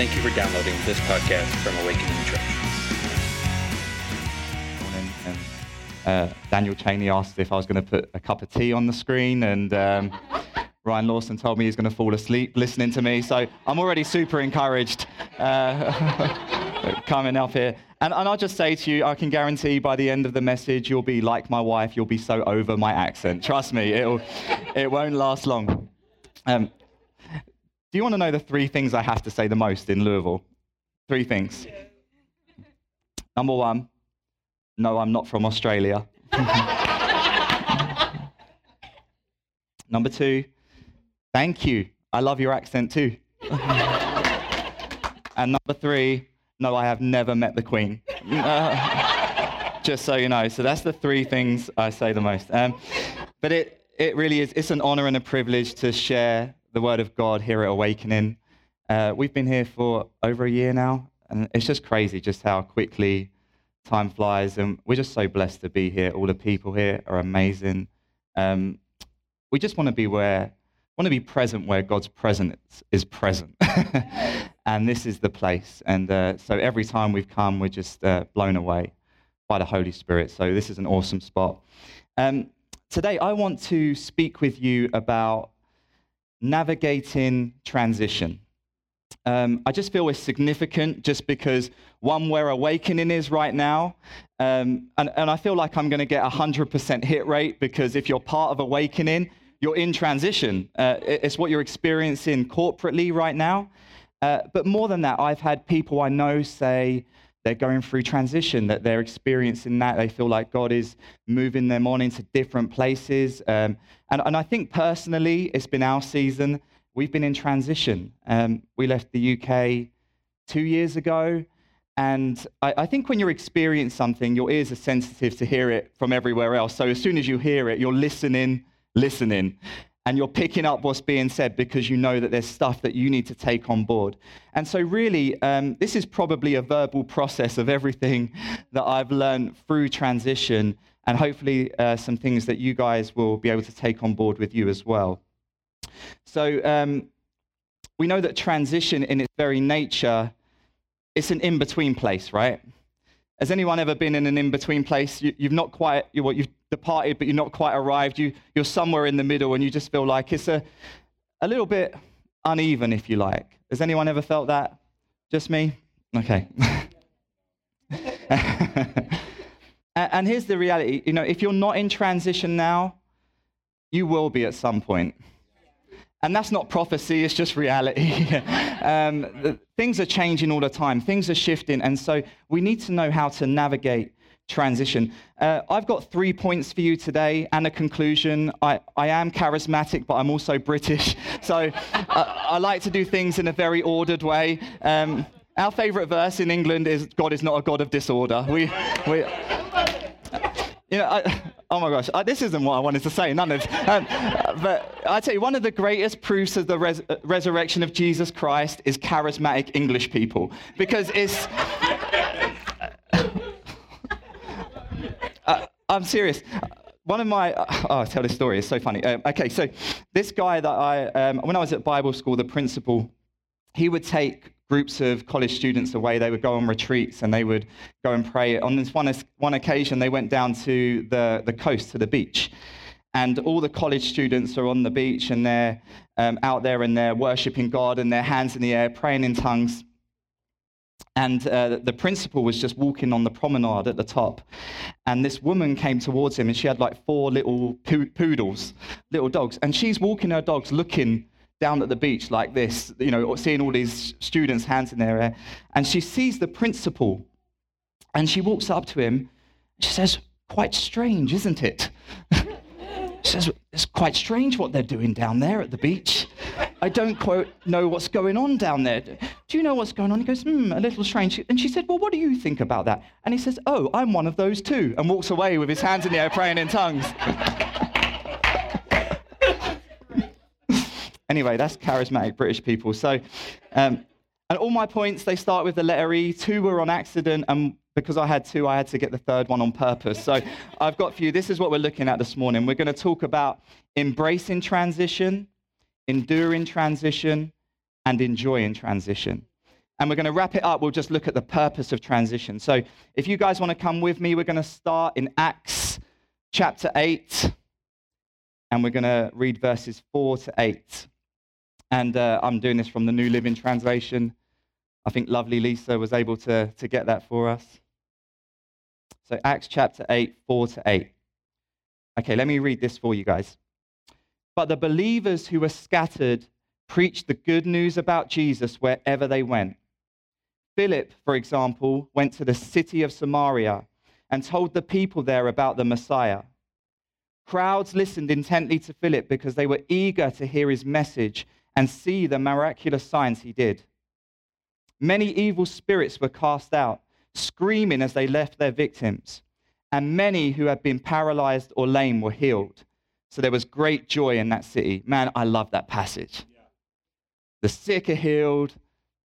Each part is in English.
Thank you for downloading this podcast from Awakening Church. and uh, Daniel Cheney asked if I was going to put a cup of tea on the screen, and um, Ryan Lawson told me he's going to fall asleep listening to me. So I'm already super encouraged uh, coming up here. And, and I'll just say to you, I can guarantee by the end of the message, you'll be like my wife. You'll be so over my accent. Trust me, it'll, it won't last long. Um, do you want to know the three things I have to say the most in Louisville? Three things. Number one, no, I'm not from Australia. Number two, thank you. I love your accent too. and number three, no, I have never met the Queen. Uh, just so you know. So that's the three things I say the most. Um, but it, it really is, it's an honor and a privilege to share the Word of God here at Awakening. Uh, we've been here for over a year now, and it's just crazy just how quickly time flies. And we're just so blessed to be here. All the people here are amazing. Um, we just want to be where, want to be present where God's presence is present. and this is the place. And uh, so every time we've come, we're just uh, blown away by the Holy Spirit. So this is an awesome spot. Um, today, I want to speak with you about navigating transition. Um, I just feel it's significant just because, one, where awakening is right now. Um, and, and I feel like I'm going to get a 100% hit rate because if you're part of awakening, you're in transition. Uh, it's what you're experiencing corporately right now. Uh, but more than that, I've had people I know say they're going through transition, that they're experiencing that. They feel like God is moving them on into different places. Um, and, and I think personally, it's been our season. We've been in transition. Um, we left the UK two years ago. And I, I, think when you're experiencing something, your ears are sensitive to hear it from everywhere else. So as soon as you hear it, you're listening, listening. And you're picking up what's being said because you know that there's stuff that you need to take on board. And so, really, um, this is probably a verbal process of everything that I've learned through transition, and hopefully, uh, some things that you guys will be able to take on board with you as well. So um, we know that transition in its very nature, it's an in-between place, right? Has anyone ever been in an in-between place? You, have not quite, you, well, you've departed, but you're not quite arrived. You, you're somewhere in the middle, and you just feel like it's a, a little bit uneven, if you like. Has anyone ever felt that? Just me? Okay. and here's the reality. You know, if you're not in transition now, you will be at some point. And that's not prophecy, it's just reality. um, things are changing all the time, things are shifting. And so we need to know how to navigate transition. Uh, I've got three points for you today and a conclusion. I, I am charismatic, but I'm also British. So uh, I like to do things in a very ordered way. Um, our favorite verse in England is God is not a God of disorder. We, we, you know, I, Oh my gosh, this isn't what I wanted to say, none of um, But I tell you, one of the greatest proofs of the res- resurrection of Jesus Christ is charismatic English people. Because it's. Uh, I'm serious. One of my. Uh, oh, I'll tell this story, it's so funny. Uh, okay, so this guy that I. Um, when I was at Bible school, the principal, he would take groups of college students away. They would go on retreats and they would go and pray. On this one, one occasion, they went down to the, the coast, to the beach. And all the college students are on the beach and they're um, out there and they're worshiping God and their hands in the air, praying in tongues. And uh, the principal was just walking on the promenade at the top. And this woman came towards him and she had like four little poodles, little dogs. And she's walking her dogs looking down at the beach like this, you know, seeing all these students' hands in their air. And she sees the principal and she walks up to him. She says, Quite strange, isn't it? she says, It's quite strange what they're doing down there at the beach. I don't quite know what's going on down there. Do you know what's going on? He goes, Hmm, a little strange. And she said, Well, what do you think about that? And he says, Oh, I'm one of those too. And walks away with his hands in the air praying in tongues. Anyway, that's charismatic British people. So, um, and all my points, they start with the letter E. Two were on accident, and because I had two, I had to get the third one on purpose. So I've got for you, this is what we're looking at this morning. We're going to talk about embracing transition, enduring transition, and enjoying transition. And we're going to wrap it up. We'll just look at the purpose of transition. So if you guys want to come with me, we're going to start in Acts chapter 8. And we're going to read verses 4 to 8. And uh, I'm doing this from the New Living Translation. I think lovely Lisa was able to, to get that for us. So Acts chapter 8, 4 to 8. Okay, let me read this for you guys. But the believers who were scattered preached the good news about Jesus wherever they went. Philip, for example, went to the city of Samaria and told the people there about the Messiah. Crowds listened intently to Philip because they were eager to hear his message and see the miraculous signs he did. Many evil spirits were cast out, screaming as they left their victims, and many who had been paralyzed or lame were healed. So there was great joy in that city. Man, I love that passage. The sick are healed,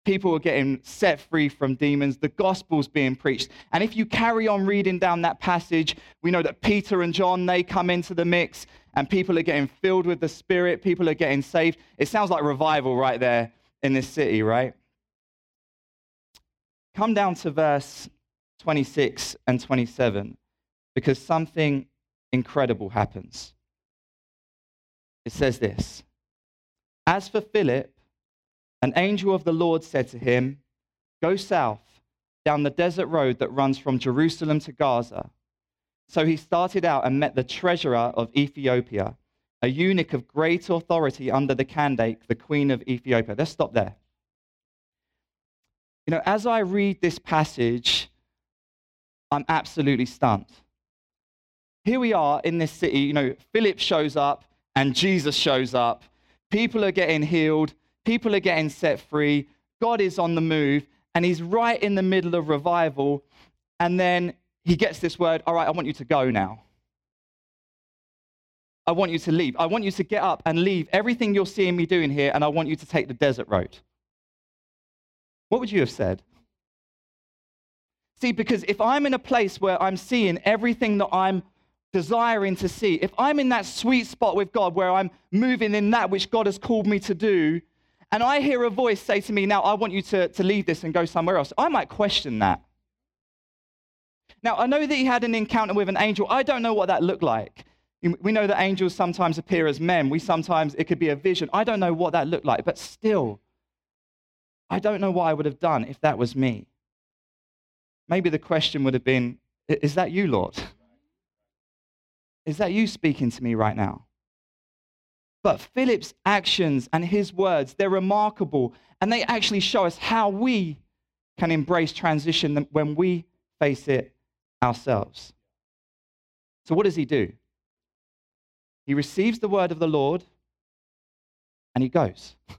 People are getting set free from demons. The gospel's being preached. And if you carry on reading down that passage, we know that Peter and John, they come into the mix and people are getting filled with the Spirit. People are getting saved. It sounds like revival right there in this city, right? Come down to verse 26 and 27 because something incredible happens. It says this As for Philip, an angel of the Lord said to him, Go south down the desert road that runs from Jerusalem to Gaza. So he started out and met the treasurer of Ethiopia, a eunuch of great authority under the Candace, the queen of Ethiopia. Let's stop there. You know, as I read this passage, I'm absolutely stunned. Here we are in this city, you know, Philip shows up and Jesus shows up. People are getting healed. People are getting set free. God is on the move, and he's right in the middle of revival. And then he gets this word All right, I want you to go now. I want you to leave. I want you to get up and leave everything you're seeing me doing here, and I want you to take the desert road. What would you have said? See, because if I'm in a place where I'm seeing everything that I'm desiring to see, if I'm in that sweet spot with God where I'm moving in that which God has called me to do, and I hear a voice say to me, Now I want you to, to leave this and go somewhere else, I might question that. Now, I know that he had an encounter with an angel. I don't know what that looked like. We know that angels sometimes appear as men. We sometimes, it could be a vision. I don't know what that looked like, but still, I don't know what I would have done if that was me. Maybe the question would have been Is that you, Lord? Is that you speaking to me right now? But Philip's actions and his words, they're remarkable. And they actually show us how we can embrace transition when we face it ourselves. So, what does he do? He receives the word of the Lord and he goes.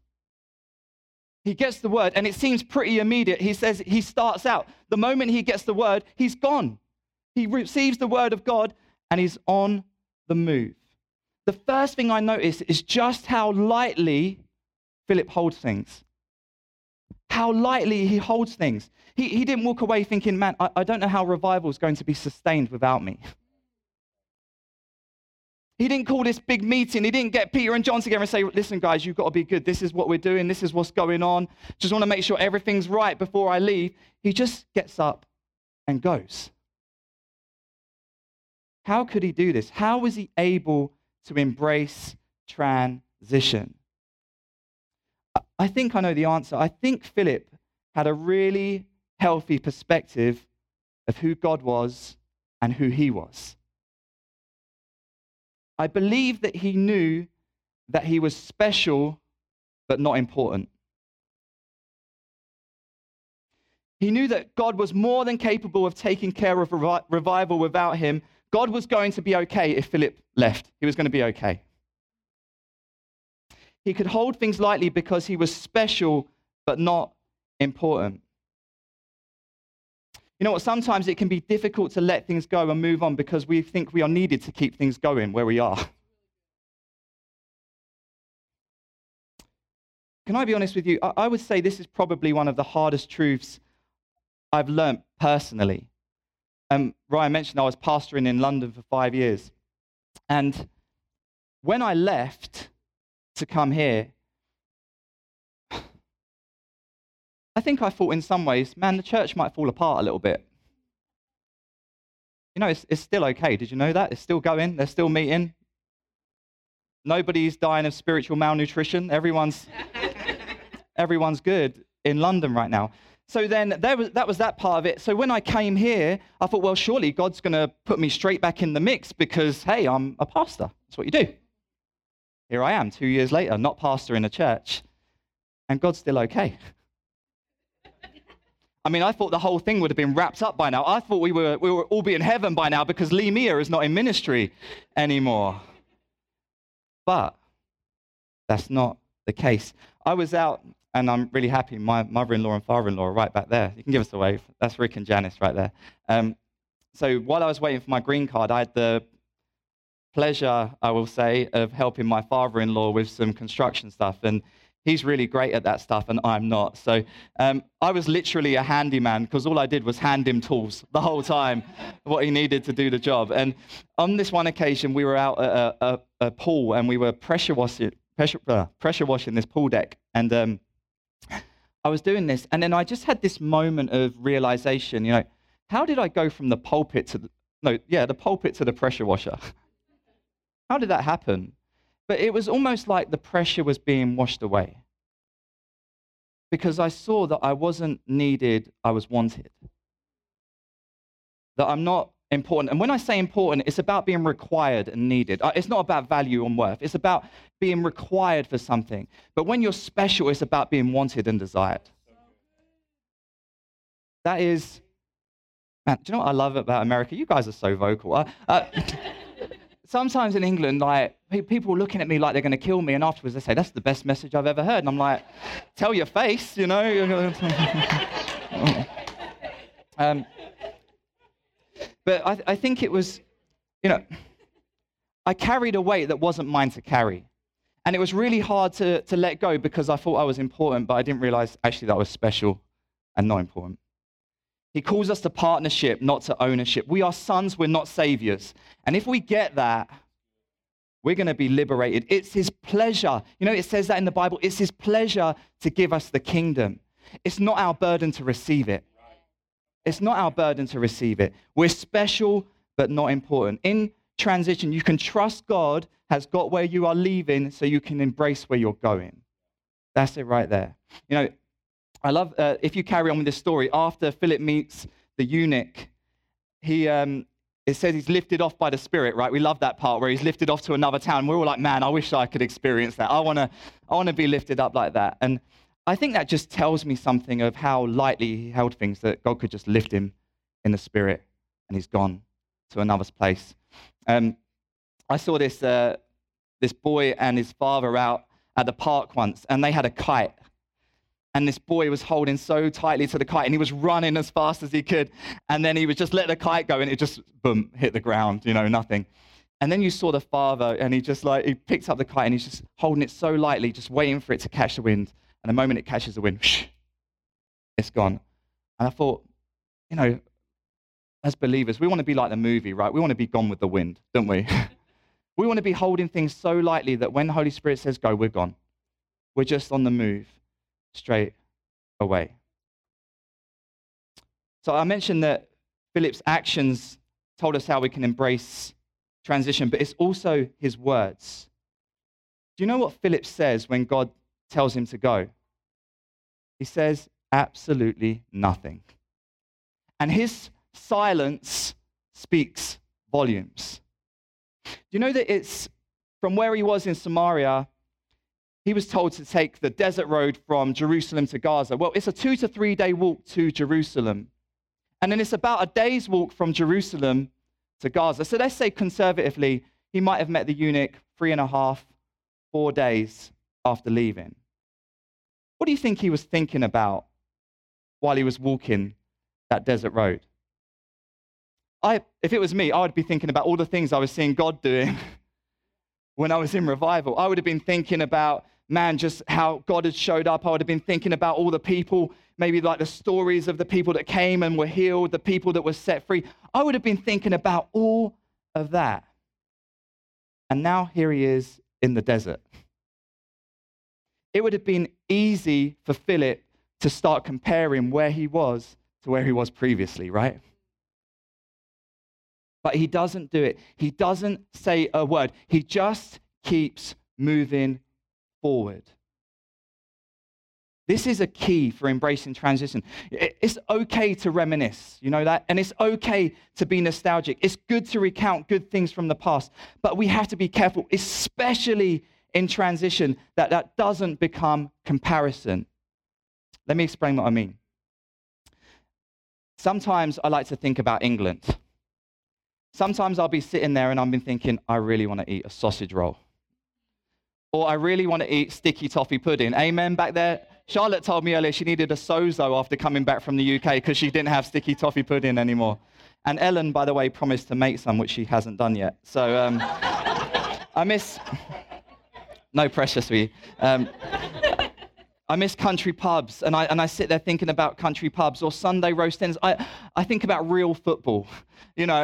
He gets the word, and it seems pretty immediate. He says he starts out. The moment he gets the word, he's gone. He receives the word of God and he's on the move the first thing I notice is just how lightly Philip holds things. How lightly he holds things. He, he didn't walk away thinking, man, I, I don't know how revival is going to be sustained without me. He didn't call this big meeting. He didn't get Peter and John together and say, listen, guys, you've got to be good. This is what we're doing. This is what's going on. Just want to make sure everything's right before I leave. He just gets up and goes. How could he do this? How was he able to embrace transition? I think I know the answer. I think Philip had a really healthy perspective of who God was and who he was. I believe that he knew that he was special but not important. He knew that God was more than capable of taking care of revival without him, God was going to be okay if Philip left. He was going to be okay. He could hold things lightly because he was special but not important. You know what? Sometimes it can be difficult to let things go and move on because we think we are needed to keep things going where we are. Can I be honest with you? I would say this is probably one of the hardest truths I've learned personally. Um, Ryan mentioned I was pastoring in London for five years. And when I left to come here, I think I thought in some ways, man, the church might fall apart a little bit. You know, it's, it's still okay. Did you know that? It's still going, they're still meeting. Nobody's dying of spiritual malnutrition. Everyone's, everyone's good in London right now. So then was, that was that part of it. So when I came here, I thought, well, surely God's going to put me straight back in the mix because, hey, I'm a pastor. That's what you do. Here I am, two years later, not pastor in a church, and God's still okay. I mean, I thought the whole thing would have been wrapped up by now. I thought we were, we were all be in heaven by now because Lee Mia is not in ministry anymore. But that's not the case. I was out, and I'm really happy. My mother in law and father in law are right back there. You can give us a wave. That's Rick and Janice right there. Um, so while I was waiting for my green card, I had the pleasure, I will say, of helping my father in law with some construction stuff. And he's really great at that stuff, and I'm not. So um, I was literally a handyman because all I did was hand him tools the whole time, what he needed to do the job. And on this one occasion, we were out at a, a, a pool and we were pressure washing, pressure, uh, pressure washing this pool deck. And um, I was doing this, and then I just had this moment of realization. You know, how did I go from the pulpit to the no, yeah, the pulpit to the pressure washer? How did that happen? But it was almost like the pressure was being washed away. Because I saw that I wasn't needed, I was wanted. That I'm not important. And when I say important, it's about being required and needed. Uh, it's not about value and worth, it's about being required for something. But when you're special, it's about being wanted and desired. That is, man, do you know what I love about America? You guys are so vocal. Uh, uh, sometimes in England, like people looking at me like they're going to kill me, and afterwards they say, "That's the best message I've ever heard." And I'm like, "Tell your face, you know." um, but I, I think it was, you know, I carried a weight that wasn't mine to carry. And it was really hard to, to let go because I thought I was important, but I didn't realize actually that I was special and not important. He calls us to partnership, not to ownership. We are sons, we're not saviors. And if we get that, we're going to be liberated. It's his pleasure. You know, it says that in the Bible. It's his pleasure to give us the kingdom. It's not our burden to receive it. It's not our burden to receive it. We're special, but not important. In transition, you can trust God has got where you are leaving so you can embrace where you're going. That's it right there. You know, I love, uh, if you carry on with this story, after Philip meets the eunuch, he, um, it says he's lifted off by the Spirit, right? We love that part where he's lifted off to another town. We're all like, man, I wish I could experience that. I want to I wanna be lifted up like that. And I think that just tells me something of how lightly he held things, that God could just lift him in the Spirit and he's gone to another place. Um, I saw this, uh, this boy and his father out at the park once, and they had a kite. And this boy was holding so tightly to the kite and he was running as fast as he could. And then he would just let the kite go and it just boom hit the ground you know nothing. And then you saw the father and he just like he picked up the kite and he's just holding it so lightly just waiting for it to catch the wind and the moment it catches the wind it's gone and i thought you know as believers we want to be like the movie right we want to be gone with the wind don't we we want to be holding things so lightly that when the holy spirit says go we're gone we're just on the move straight away. So I mentioned that Philip's actions told us how we can embrace transition, but it's also his words. Do you know what Philip says when God tells him to go? He says absolutely nothing. And his silence speaks volumes. Do you know that it's from where he was in Samaria he was told to take the desert road from Jerusalem to Gaza. Well, it's a two to three day walk to Jerusalem. And then it's about a day's walk from Jerusalem to Gaza. So let's say conservatively, he might have met the eunuch three and a half, four days after leaving. What do you think he was thinking about while he was walking that desert road? I, if it was me, I would be thinking about all the things I was seeing God doing when I was in revival. I would have been thinking about man, just how God had showed up. I would have been thinking about all the people, maybe like the stories of the people that came and were healed, the people that were set free. I would have been thinking about all of that. And now here he is in the desert. It would have been easy for Philip to start comparing where he was to where he was previously, right? But he doesn't do it. He doesn't say a word. He just keeps moving forward. This is a key for embracing transition. It's okay to reminisce, you know that? And it's okay to be nostalgic. It's good to recount good things from the past, but we have to be careful, especially in transition, that that doesn't become comparison. Let me explain what I mean. Sometimes I like to think about England. Sometimes I'll be sitting there and I've been thinking, I really want to eat a sausage roll. Or I really want to eat sticky toffee pudding. Amen back there? Charlotte told me earlier she needed a sozo after coming back from the UK because she didn't have sticky toffee pudding anymore. And Ellen, by the way, promised to make some, which she hasn't done yet. So um, I miss. No pressure, sweetie. Um, I miss country pubs, and I, and I sit there thinking about country pubs or Sunday roast ends. I, I think about real football, you know.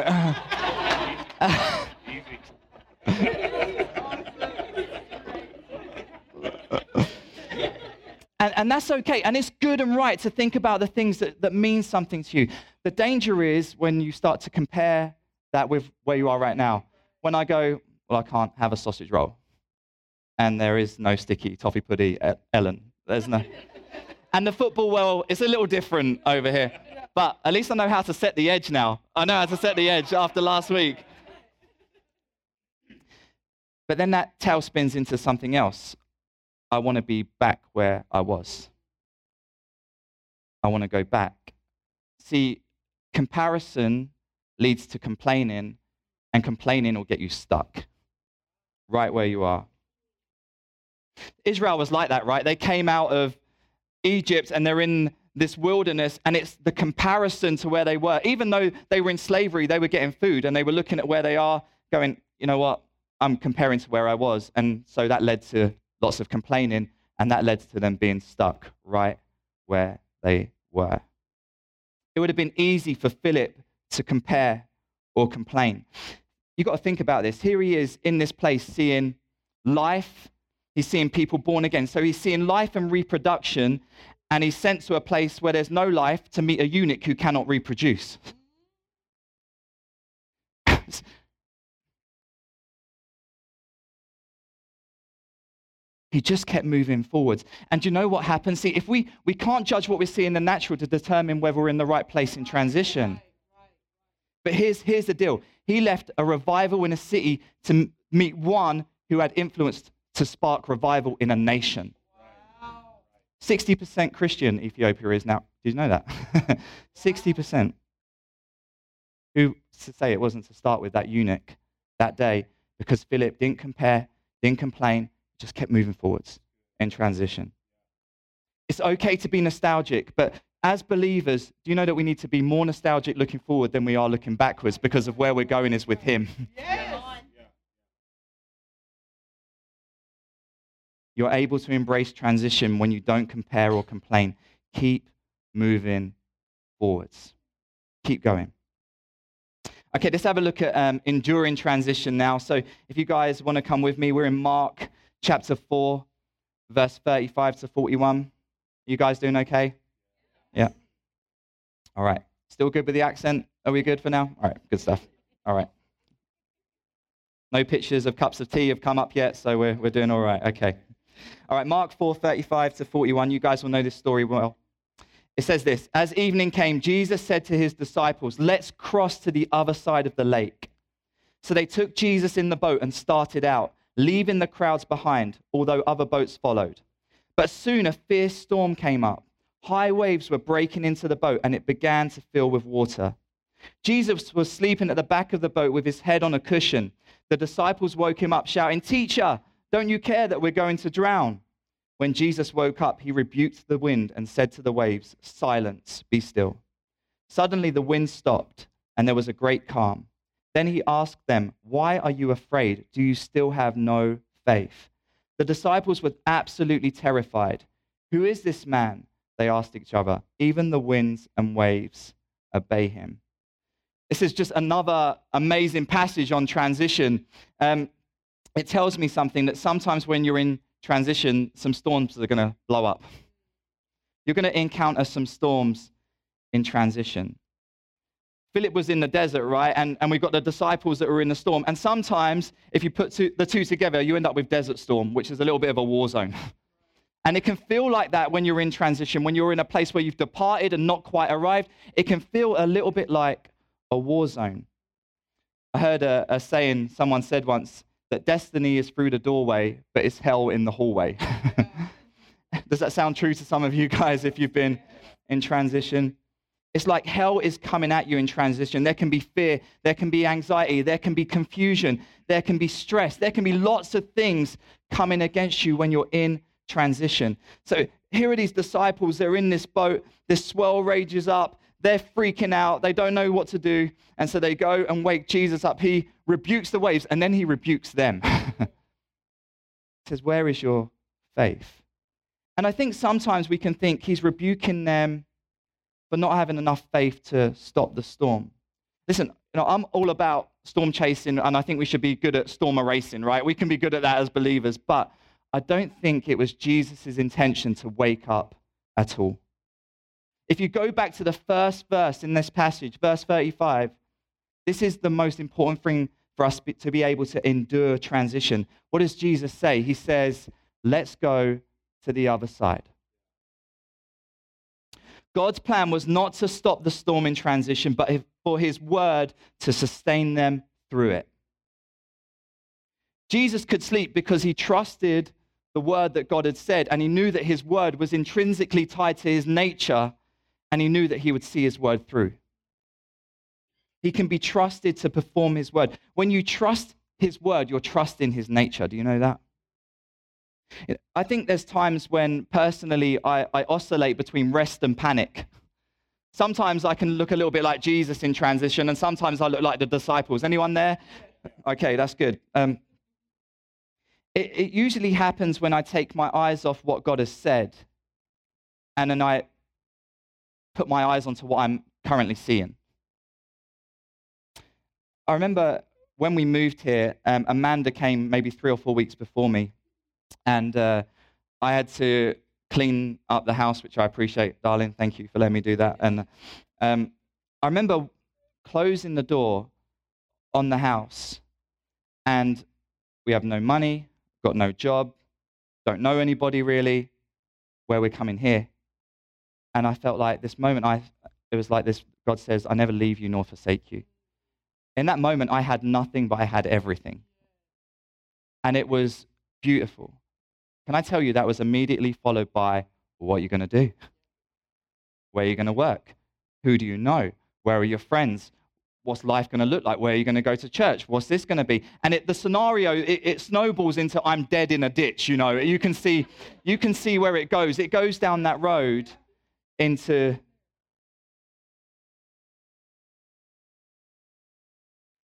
And, and that's okay. And it's good and right to think about the things that, that mean something to you. The danger is when you start to compare that with where you are right now. When I go, well, I can't have a sausage roll. And there is no sticky toffee pudding at Ellen. There's no. And the football, well, it's a little different over here. But at least I know how to set the edge now. I know how to set the edge after last week. But then that tail spins into something else. I want to be back where I was. I want to go back. See, comparison leads to complaining, and complaining will get you stuck right where you are. Israel was like that, right? They came out of Egypt and they're in this wilderness, and it's the comparison to where they were. Even though they were in slavery, they were getting food and they were looking at where they are, going, you know what? I'm comparing to where I was. And so that led to lots of complaining, and that led to them being stuck right where they were. It would have been easy for Philip to compare or complain. You've got to think about this. Here he is in this place seeing life, he's seeing people born again. So he's seeing life and reproduction, and he's sent to a place where there's no life to meet a eunuch who cannot reproduce. He just kept moving forwards. And you know what happens? See, if we, we can't judge what we see in the natural to determine whether we're in the right place in transition. But here's, here's the deal he left a revival in a city to meet one who had influenced to spark revival in a nation. 60% Christian Ethiopia is now. Did you know that? 60%. Who to say it wasn't to start with that eunuch that day because Philip didn't compare, didn't complain, just kept moving forwards in transition. It's okay to be nostalgic, but as believers, do you know that we need to be more nostalgic looking forward than we are looking backwards because of where we're going is with Him? Yes. You're able to embrace transition when you don't compare or complain. Keep moving forwards. Keep going. Okay, let's have a look at um, enduring transition now. So, if you guys want to come with me, we're in Mark chapter 4, verse 35 to 41. You guys doing okay? Yeah. All right. Still good with the accent? Are we good for now? All right, good stuff. All right. No pictures of cups of tea have come up yet, so we're, we're doing all right. Okay. All right, Mark 4 35 to 41. You guys will know this story well. It says this As evening came, Jesus said to his disciples, Let's cross to the other side of the lake. So they took Jesus in the boat and started out leaving the crowds behind, although other boats followed. But soon a fierce storm came up. High waves were breaking into the boat, and it began to fill with water. Jesus was sleeping at the back of the boat with his head on a cushion. The disciples woke him up, shouting, Teacher, don't you care that we're going to drown? When Jesus woke up, he rebuked the wind and said to the waves, Silence, be still. Suddenly the wind stopped, and there was a great calm. Then he asked them, Why are you afraid? Do you still have no faith? The disciples were absolutely terrified. Who is this man? They asked each other. Even the winds and waves obey him. This is just another amazing passage on transition. Um, it tells me something that sometimes when you're in transition, some storms are going to blow up. You're going to encounter some storms in transition. Philip was in the desert, right? And, and we've got the disciples that were in the storm. And sometimes, if you put two, the two together, you end up with desert storm, which is a little bit of a war zone. and it can feel like that when you're in transition, when you're in a place where you've departed and not quite arrived. It can feel a little bit like a war zone. I heard a, a saying someone said once that destiny is through the doorway, but it's hell in the hallway. Does that sound true to some of you guys if you've been in transition? It's like hell is coming at you in transition. There can be fear, there can be anxiety, there can be confusion, there can be stress, there can be lots of things coming against you when you're in transition. So here are these disciples, they're in this boat, this swell rages up, they're freaking out, they don't know what to do, and so they go and wake Jesus up. He rebukes the waves and then he rebukes them. he says, Where is your faith? And I think sometimes we can think he's rebuking them for not having enough faith to stop the storm. Listen, you know, I'm all about storm chasing, and I think we should be good at storm racing, right? We can be good at that as believers, but I don't think it was Jesus' intention to wake up at all. If you go back to the first verse in this passage, verse 35, this is the most important thing for us to be able to endure transition. What does Jesus say? He says, Let's go to the other side. God's plan was not to stop the storm in transition, but for his word to sustain them through it. Jesus could sleep because he trusted the word that God had said, and he knew that his word was intrinsically tied to his nature, and he knew that he would see his word through. He can be trusted to perform his word. When you trust his word, you're trusting his nature. Do you know that? I think there's times when personally I, I oscillate between rest and panic. Sometimes I can look a little bit like Jesus in transition, and sometimes I look like the disciples. Anyone there? Okay, that's good. Um, it, it usually happens when I take my eyes off what God has said and then I put my eyes onto what I'm currently seeing. I remember when we moved here, um, Amanda came maybe three or four weeks before me and uh, I had to clean up the house, which I appreciate, darling. Thank you for letting me do that. And um, I remember closing the door on the house, and we have no money, got no job, don't know anybody really. Where we're coming here, and I felt like this moment, I it was like this. God says, "I never leave you nor forsake you." In that moment, I had nothing, but I had everything, and it was beautiful. Can I tell you that was immediately followed by what are you going to do? Where are you going to work? Who do you know? Where are your friends? What's life going to look like? Where are you going to go to church? What's this going to be? And it, the scenario it, it snowballs into I'm dead in a ditch. You know, you can see you can see where it goes. It goes down that road into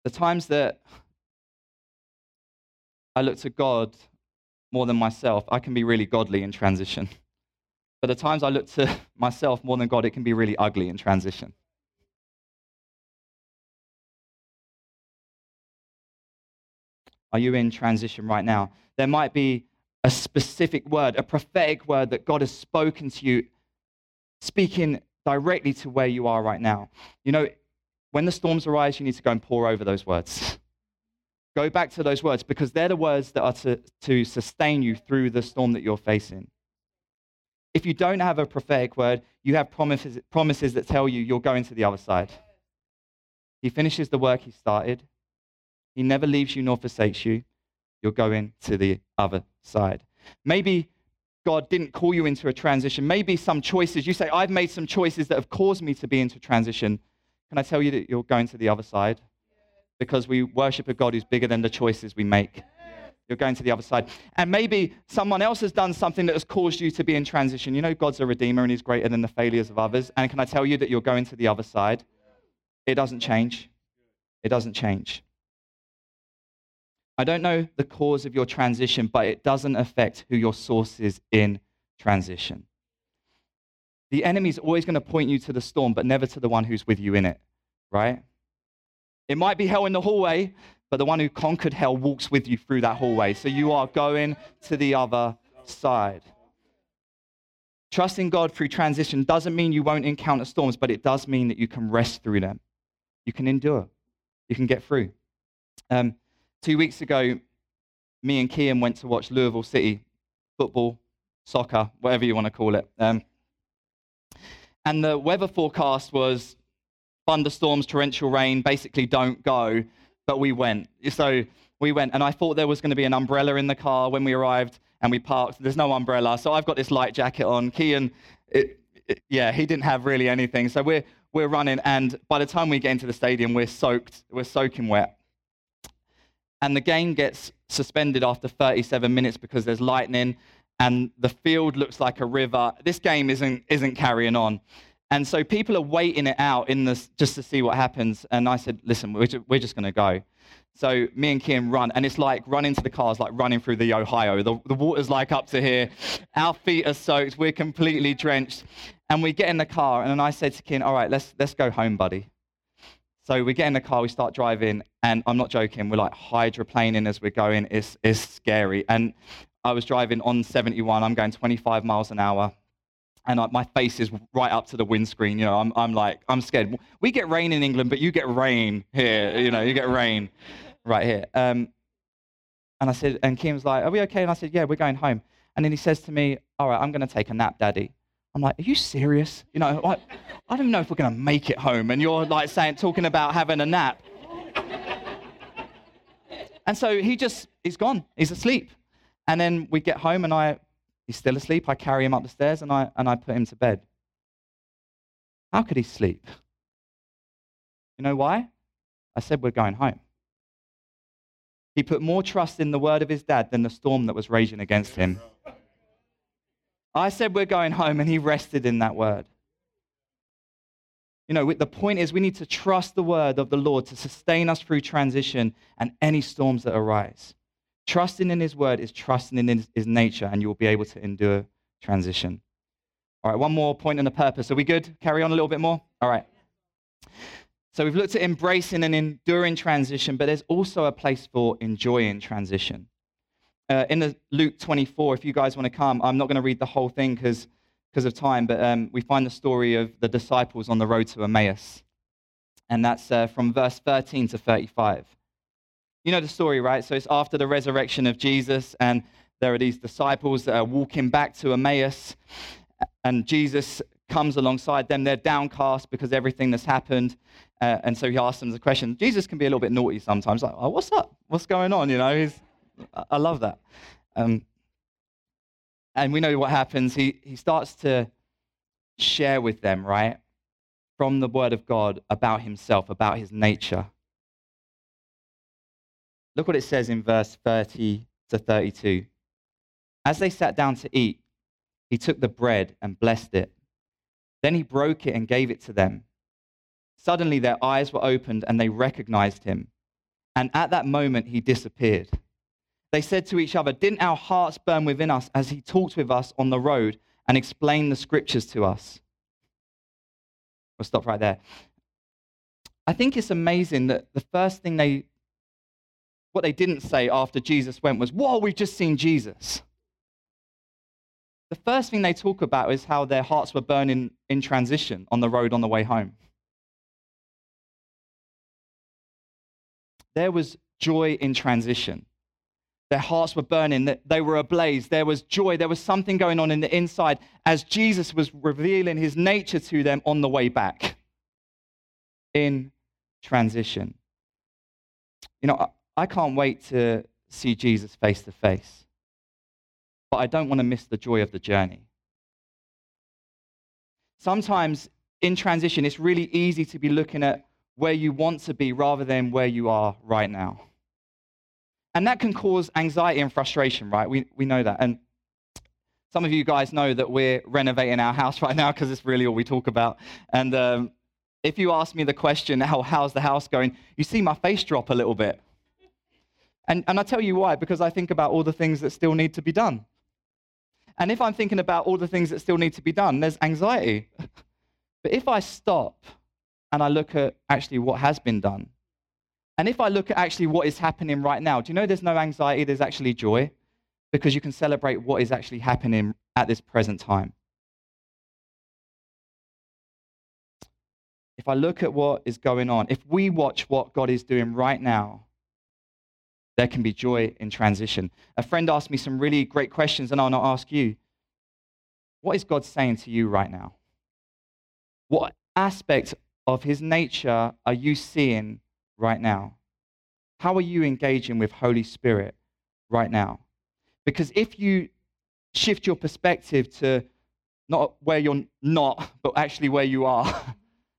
the times that I look to God more than myself, I can be really godly in transition. But the times I look to myself more than God, it can be really ugly in transition. Are you in transition right now? There might be a specific word, a prophetic word that God has spoken to you, speaking directly to where you are right now. You know, when the storms arise, you need to go and pour over those words. Go back to those words because they're the words that are to, to sustain you through the storm that you're facing. If you don't have a prophetic word, you have promises, promises that tell you you're going to the other side. He finishes the work he started. He never leaves you nor forsakes you. You're going to the other side. Maybe God didn't call you into a transition. Maybe some choices, you say, I've made some choices that have caused me to be into transition. Can I tell you that you're going to the other side? because we worship a God who's bigger than the choices we make. You're going to the other side. And maybe someone else has done something that has caused you to be in transition. You know, God's a redeemer and he's greater than the failures of others. And can I tell you that you're going to the other side? It doesn't change. It doesn't change. I don't know the cause of your transition, but it doesn't affect who your source is in transition. The enemy is always going to point you to the storm, but never to the one who's with you in it, right? It might be hell in the hallway, but the one who conquered hell walks with you through that hallway. So you are going to the other side. Trusting God through transition doesn't mean you won't encounter storms, but it does mean that you can rest through them. You can endure. You can get through. Um, two weeks ago, me and Kian went to watch Louisville City football, soccer, whatever you want to call it. Um, and the weather forecast was thunderstorms, torrential rain, basically don't go. But we went. So we went, and I thought there was going to be an umbrella in the car when we arrived, and we parked. There's no umbrella, so I've got this light jacket on. Kian, it, it, yeah, he didn't have really anything. So we're we're running, and by the time we get into the stadium, we're soaked, we're soaking wet. And the game gets suspended after 37 minutes because there's lightning, and the field looks like a river. This game isn't isn't carrying on. And so people are waiting it out in this just to see what happens. And I said, listen, we're just, we're just going to go. So me and Kim run, and it's like running to the cars, like running through the Ohio. The, the water's like up to here. Our feet are soaked. We're completely drenched. And we get in the car, and I said to Kim, all right, let's, let's go home, buddy. So we get in the car, we start driving, and I'm not joking, we're like hydroplaning as we're going. It's, it's scary. And I was driving on 71, I'm going 25 miles an hour and my face is right up to the windscreen. You know, I'm, I'm like, I'm scared. We get rain in England, but you get rain here. You know, you get rain right here. Um, and I said, and Kim's like, are we okay? And I said, yeah, we're going home. And then he says to me, all right, I'm going to take a nap, daddy. I'm like, are you serious? You know, I, I don't know if we're going to make it home. And you're like saying, talking about having a nap. and so he just, he's gone. He's asleep. And then we get home and I, he's still asleep. I carry him up the stairs and I, and I put him to bed. How could he sleep? You know why? I said, we're going home. He put more trust in the word of his dad than the storm that was raging against him. I said, We're going home, and he rested in that word. You know, the point is, we need to trust the word of the Lord to sustain us through transition and any storms that arise. Trusting in his word is trusting in his, his nature, and you will be able to endure transition. All right, one more point and a purpose. Are we good? Carry on a little bit more? All right. So we've looked at embracing and enduring transition, but there's also a place for enjoying transition. Uh, in the Luke 24, if you guys want to come, I'm not going to read the whole thing because of time, but um, we find the story of the disciples on the road to Emmaus. And that's uh, from verse 13 to 35. You know the story, right? So it's after the resurrection of Jesus, and there are these disciples that are walking back to Emmaus, and Jesus comes alongside them. They're downcast because everything that's happened. Uh, and so he asks them the question. Jesus can be a little bit naughty sometimes, like, oh, what's up? What's going on? You know, he's, I love that. Um, and we know what happens. He, he starts to share with them, right, from the Word of God about himself, about his nature. Look what it says in verse 30 to 32. As they sat down to eat, he took the bread and blessed it. Then he broke it and gave it to them. Suddenly their eyes were opened and they recognized him. And at that moment he disappeared. They said to each other, Didn't our hearts burn within us as he talked with us on the road and explained the scriptures to us? We'll stop right there. I think it's amazing that the first thing they, what they didn't say after Jesus went was, Whoa, we've just seen Jesus. The first thing they talk about is how their hearts were burning in transition on the road on the way home. There was joy in transition. Their hearts were burning, they were ablaze. There was joy, there was something going on in the inside as Jesus was revealing his nature to them on the way back in transition. You know, I can't wait to see Jesus face to face but I don't want to miss the joy of the journey. Sometimes in transition, it's really easy to be looking at where you want to be rather than where you are right now. And that can cause anxiety and frustration, right? We, we know that. And some of you guys know that we're renovating our house right now because it's really all we talk about. And um, if you ask me the question, how, how's the house going? You see my face drop a little bit. And, and I tell you why, because I think about all the things that still need to be done. And if I'm thinking about all the things that still need to be done, there's anxiety. but if I stop and I look at actually what has been done, and if I look at actually what is happening right now, do you know there's no anxiety, there's actually joy? Because you can celebrate what is actually happening at this present time. If I look at what is going on, if we watch what God is doing right now, there can be joy in transition. A friend asked me some really great questions, and I'll not ask you. What is God saying to you right now? What aspect of his nature are you seeing right now? How are you engaging with Holy Spirit right now? Because if you shift your perspective to not where you're not, but actually where you are,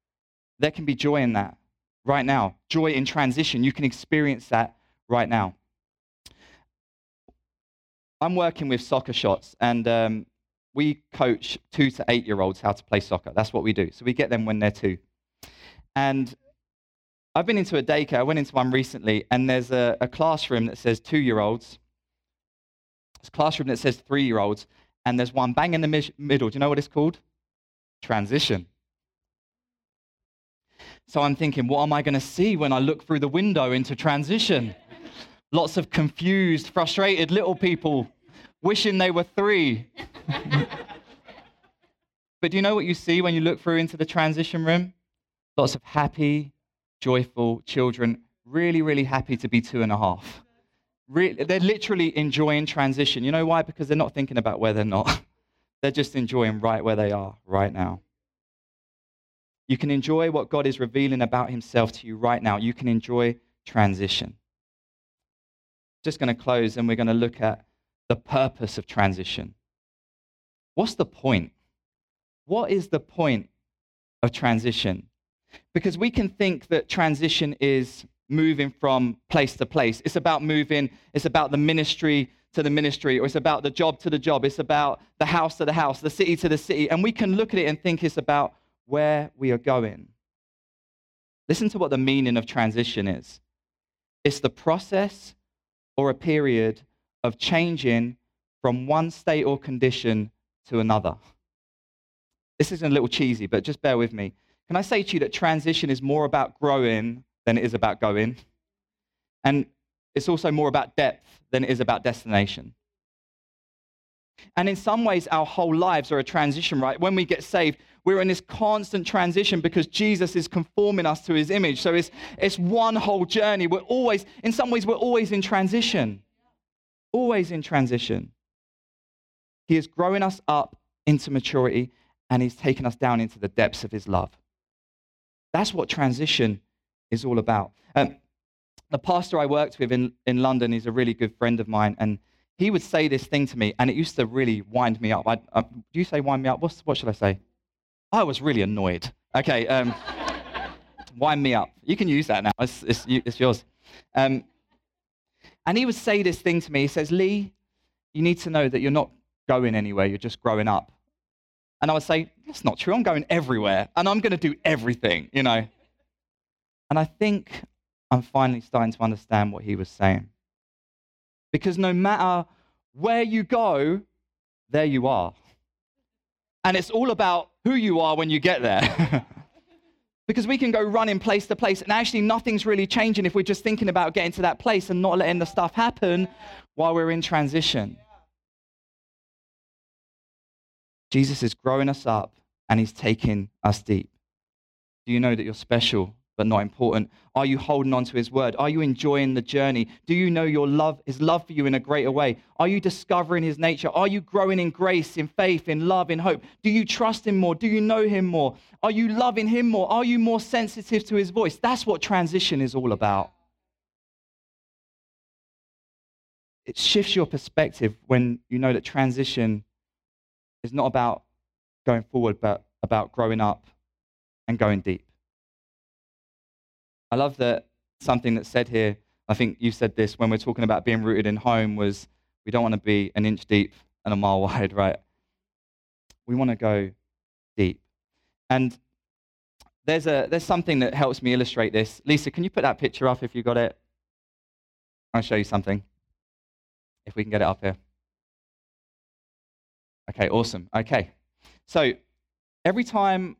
there can be joy in that right now. Joy in transition. You can experience that right now. I'm working with soccer shots, and um, we coach two to eight year olds how to play soccer. That's what we do. So we get them when they're two. And I've been into a daycare. I went into one recently, and there's a, a classroom that says two year olds. There's a classroom that says three year olds, and there's one bang in the mi- middle. Do you know what it's called? Transition. So I'm thinking, what am I going to see when I look through the window into transition? Lots of confused, frustrated little people wishing they were three. but do you know what you see when you look through into the transition room? Lots of happy, joyful children, really, really happy to be two and a half. Really, they're literally enjoying transition. You know why? Because they're not thinking about where they're not. they're just enjoying right where they are right now. You can enjoy what God is revealing about Himself to you right now. You can enjoy transition. Just going to close and we're going to look at the purpose of transition. What's the point? What is the point of transition? Because we can think that transition is moving from place to place. It's about moving, it's about the ministry to the ministry, or it's about the job to the job, it's about the house to the house, the city to the city. And we can look at it and think it's about where we are going. Listen to what the meaning of transition is it's the process or a period of changing from one state or condition to another. This is a little cheesy, but just bear with me. Can I say to you that transition is more about growing than it is about going? And it's also more about depth than it is about destination. And in some ways, our whole lives are a transition, right? When we get saved, we're in this constant transition because Jesus is conforming us to his image. So it's, it's one whole journey. We're always, in some ways, we're always in transition. Always in transition. He is growing us up into maturity and he's taken us down into the depths of his love. That's what transition is all about. Um, the pastor I worked with in, in London is a really good friend of mine, and he would say this thing to me, and it used to really wind me up. I, uh, do you say wind me up? What's, what should I say? I was really annoyed. Okay, um, wind me up. You can use that now. It's, it's, it's yours. Um, and he would say this thing to me. He says, Lee, you need to know that you're not going anywhere. You're just growing up. And I would say, that's not true. I'm going everywhere and I'm going to do everything, you know. And I think I'm finally starting to understand what he was saying. Because no matter where you go, there you are. And it's all about who you are when you get there. because we can go running place to place, and actually, nothing's really changing if we're just thinking about getting to that place and not letting the stuff happen while we're in transition. Jesus is growing us up and he's taking us deep. Do you know that you're special but not important? Are you holding on to his word? Are you enjoying the journey? Do you know your love, his love for you in a greater way? Are you discovering his nature? Are you growing in grace, in faith, in love, in hope? Do you trust him more? Do you know him more? Are you loving him more? Are you more sensitive to his voice? That's what transition is all about. It shifts your perspective when you know that transition is not about going forward, but about growing up and going deep. I love that something that's said here. I think you said this when we're talking about being rooted in home was we don't want to be an inch deep and a mile wide, right? We want to go deep. And there's, a, there's something that helps me illustrate this. Lisa, can you put that picture up if you got it? I'll show you something. If we can get it up here. Okay, awesome. Okay. So every time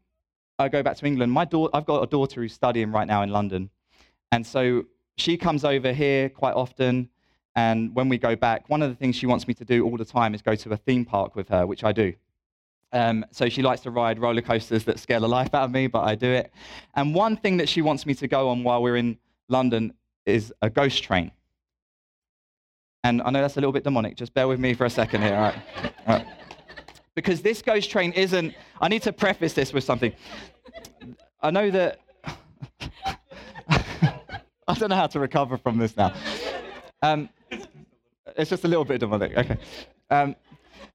I go back to England, my daughter, I've got a daughter who's studying right now in London. And so she comes over here quite often. And when we go back, one of the things she wants me to do all the time is go to a theme park with her, which I do. Um, so she likes to ride roller coasters that scare the life out of me, but I do it. And one thing that she wants me to go on while we're in London is a ghost train. And I know that's a little bit demonic. Just bear with me for a second here. All right. All right. Because this ghost train isn't, I need to preface this with something. I know that, I don't know how to recover from this now. Um, it's just a little bit demonic. Okay. Um,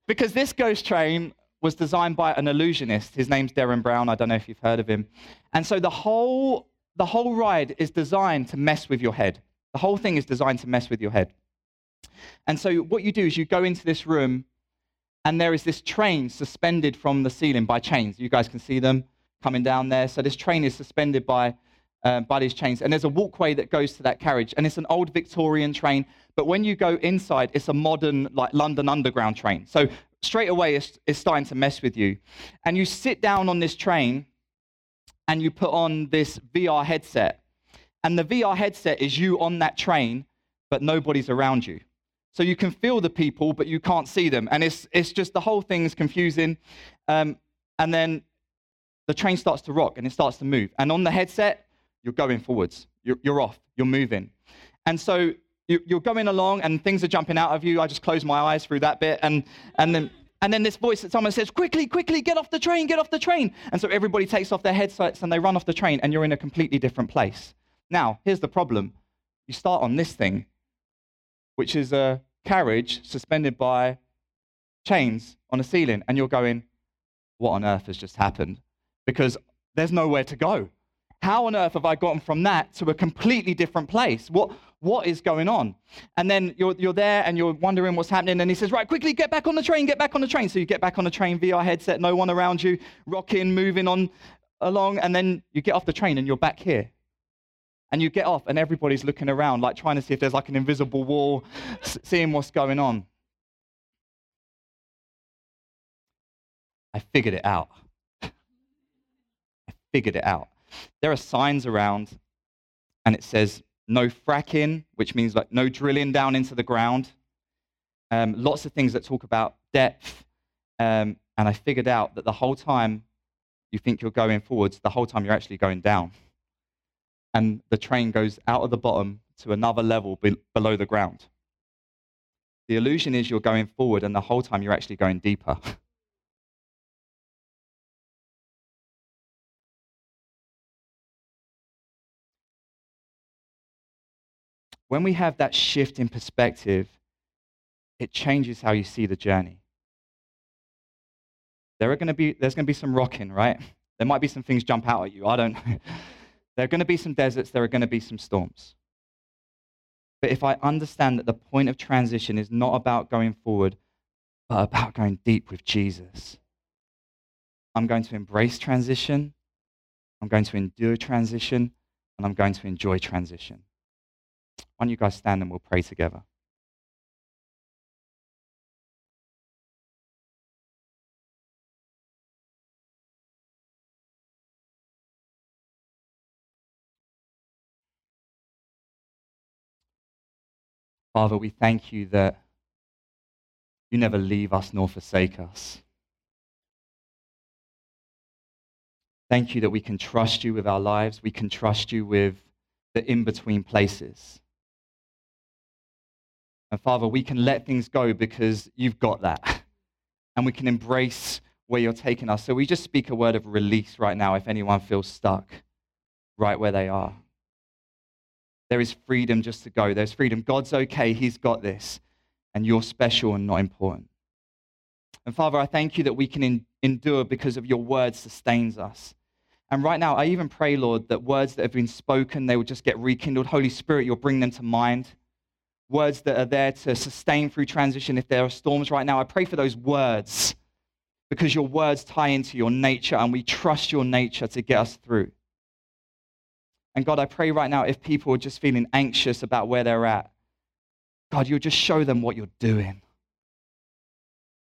because this ghost train was designed by an illusionist. His name's Derren Brown. I don't know if you've heard of him. And so the whole, the whole ride is designed to mess with your head. The whole thing is designed to mess with your head. And so what you do is you go into this room, and there is this train suspended from the ceiling by chains. You guys can see them coming down there. So this train is suspended by, uh, by these chains. And there's a walkway that goes to that carriage. And it's an old Victorian train. But when you go inside, it's a modern, like London Underground train. So straight away, it's, it's starting to mess with you. And you sit down on this train and you put on this VR headset. And the VR headset is you on that train, but nobody's around you. So you can feel the people, but you can't see them. And it's, it's just the whole thing is confusing. Um, and then the train starts to rock and it starts to move. And on the headset, you're going forwards. You're, you're off. You're moving. And so you, you're going along and things are jumping out of you. I just close my eyes through that bit. And, and, then, and then this voice that someone says, quickly, quickly, get off the train, get off the train. And so everybody takes off their headsets and they run off the train and you're in a completely different place. Now, here's the problem. You start on this thing which is a carriage suspended by chains on a ceiling, and you're going, What on earth has just happened? Because there's nowhere to go. How on earth have I gotten from that to a completely different place? What, what is going on? And then you're, you're there and you're wondering what's happening. And he says, Right, quickly get back on the train, get back on the train. So you get back on the train, VR headset, no one around you, rocking, moving on along. And then you get off the train and you're back here and you get off and everybody's looking around like trying to see if there's like an invisible wall seeing what's going on. I figured it out. I figured it out. There are signs around and it says no fracking which means like no drilling down into the ground. Um, lots of things that talk about depth. Um, and i figured out that the whole time you think you're going forwards the whole time you're actually going down and the train goes out of the bottom to another level be- below the ground. The illusion is you're going forward, and the whole time you're actually going deeper. when we have that shift in perspective, it changes how you see the journey. There are going to be, there's going to be some rocking, right? There might be some things jump out at you. I don't There are going to be some deserts, there are going to be some storms. But if I understand that the point of transition is not about going forward, but about going deep with Jesus, I'm going to embrace transition, I'm going to endure transition, and I'm going to enjoy transition. Why don't you guys stand and we'll pray together? Father, we thank you that you never leave us nor forsake us. Thank you that we can trust you with our lives. We can trust you with the in between places. And Father, we can let things go because you've got that. And we can embrace where you're taking us. So we just speak a word of release right now if anyone feels stuck right where they are. There is freedom just to go. There's freedom. God's okay. He's got this. And you're special and not important. And Father, I thank you that we can in, endure because of your word sustains us. And right now, I even pray, Lord, that words that have been spoken, they will just get rekindled. Holy Spirit, you'll bring them to mind. Words that are there to sustain through transition if there are storms right now. I pray for those words because your words tie into your nature and we trust your nature to get us through. And God, I pray right now if people are just feeling anxious about where they're at, God, you'll just show them what you're doing.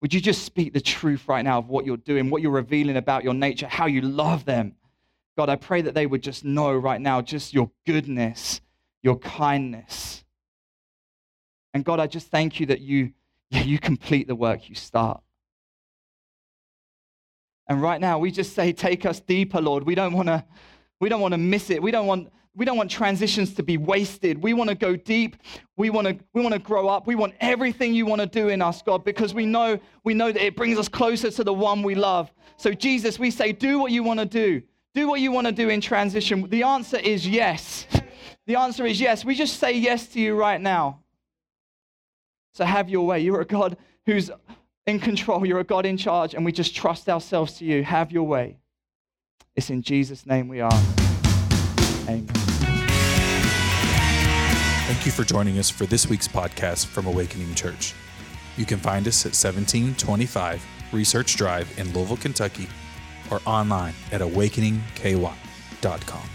Would you just speak the truth right now of what you're doing, what you're revealing about your nature, how you love them? God, I pray that they would just know right now just your goodness, your kindness. And God, I just thank you that you, you complete the work you start. And right now, we just say, take us deeper, Lord. We don't want to, we don't want to miss it. We don't want, we don't want transitions to be wasted. We want to go deep. We want to, we want to grow up. We want everything you want to do in us, God, because we know, we know that it brings us closer to the one we love. So, Jesus, we say, do what you want to do. Do what you want to do in transition. The answer is yes. The answer is yes. We just say yes to you right now. So have your way. You're a God who's in control. You're a God in charge, and we just trust ourselves to you. Have your way. It's in Jesus' name we are. Amen. Thank you for joining us for this week's podcast from Awakening Church. You can find us at 1725 Research Drive in Louisville, Kentucky, or online at awakeningky.com.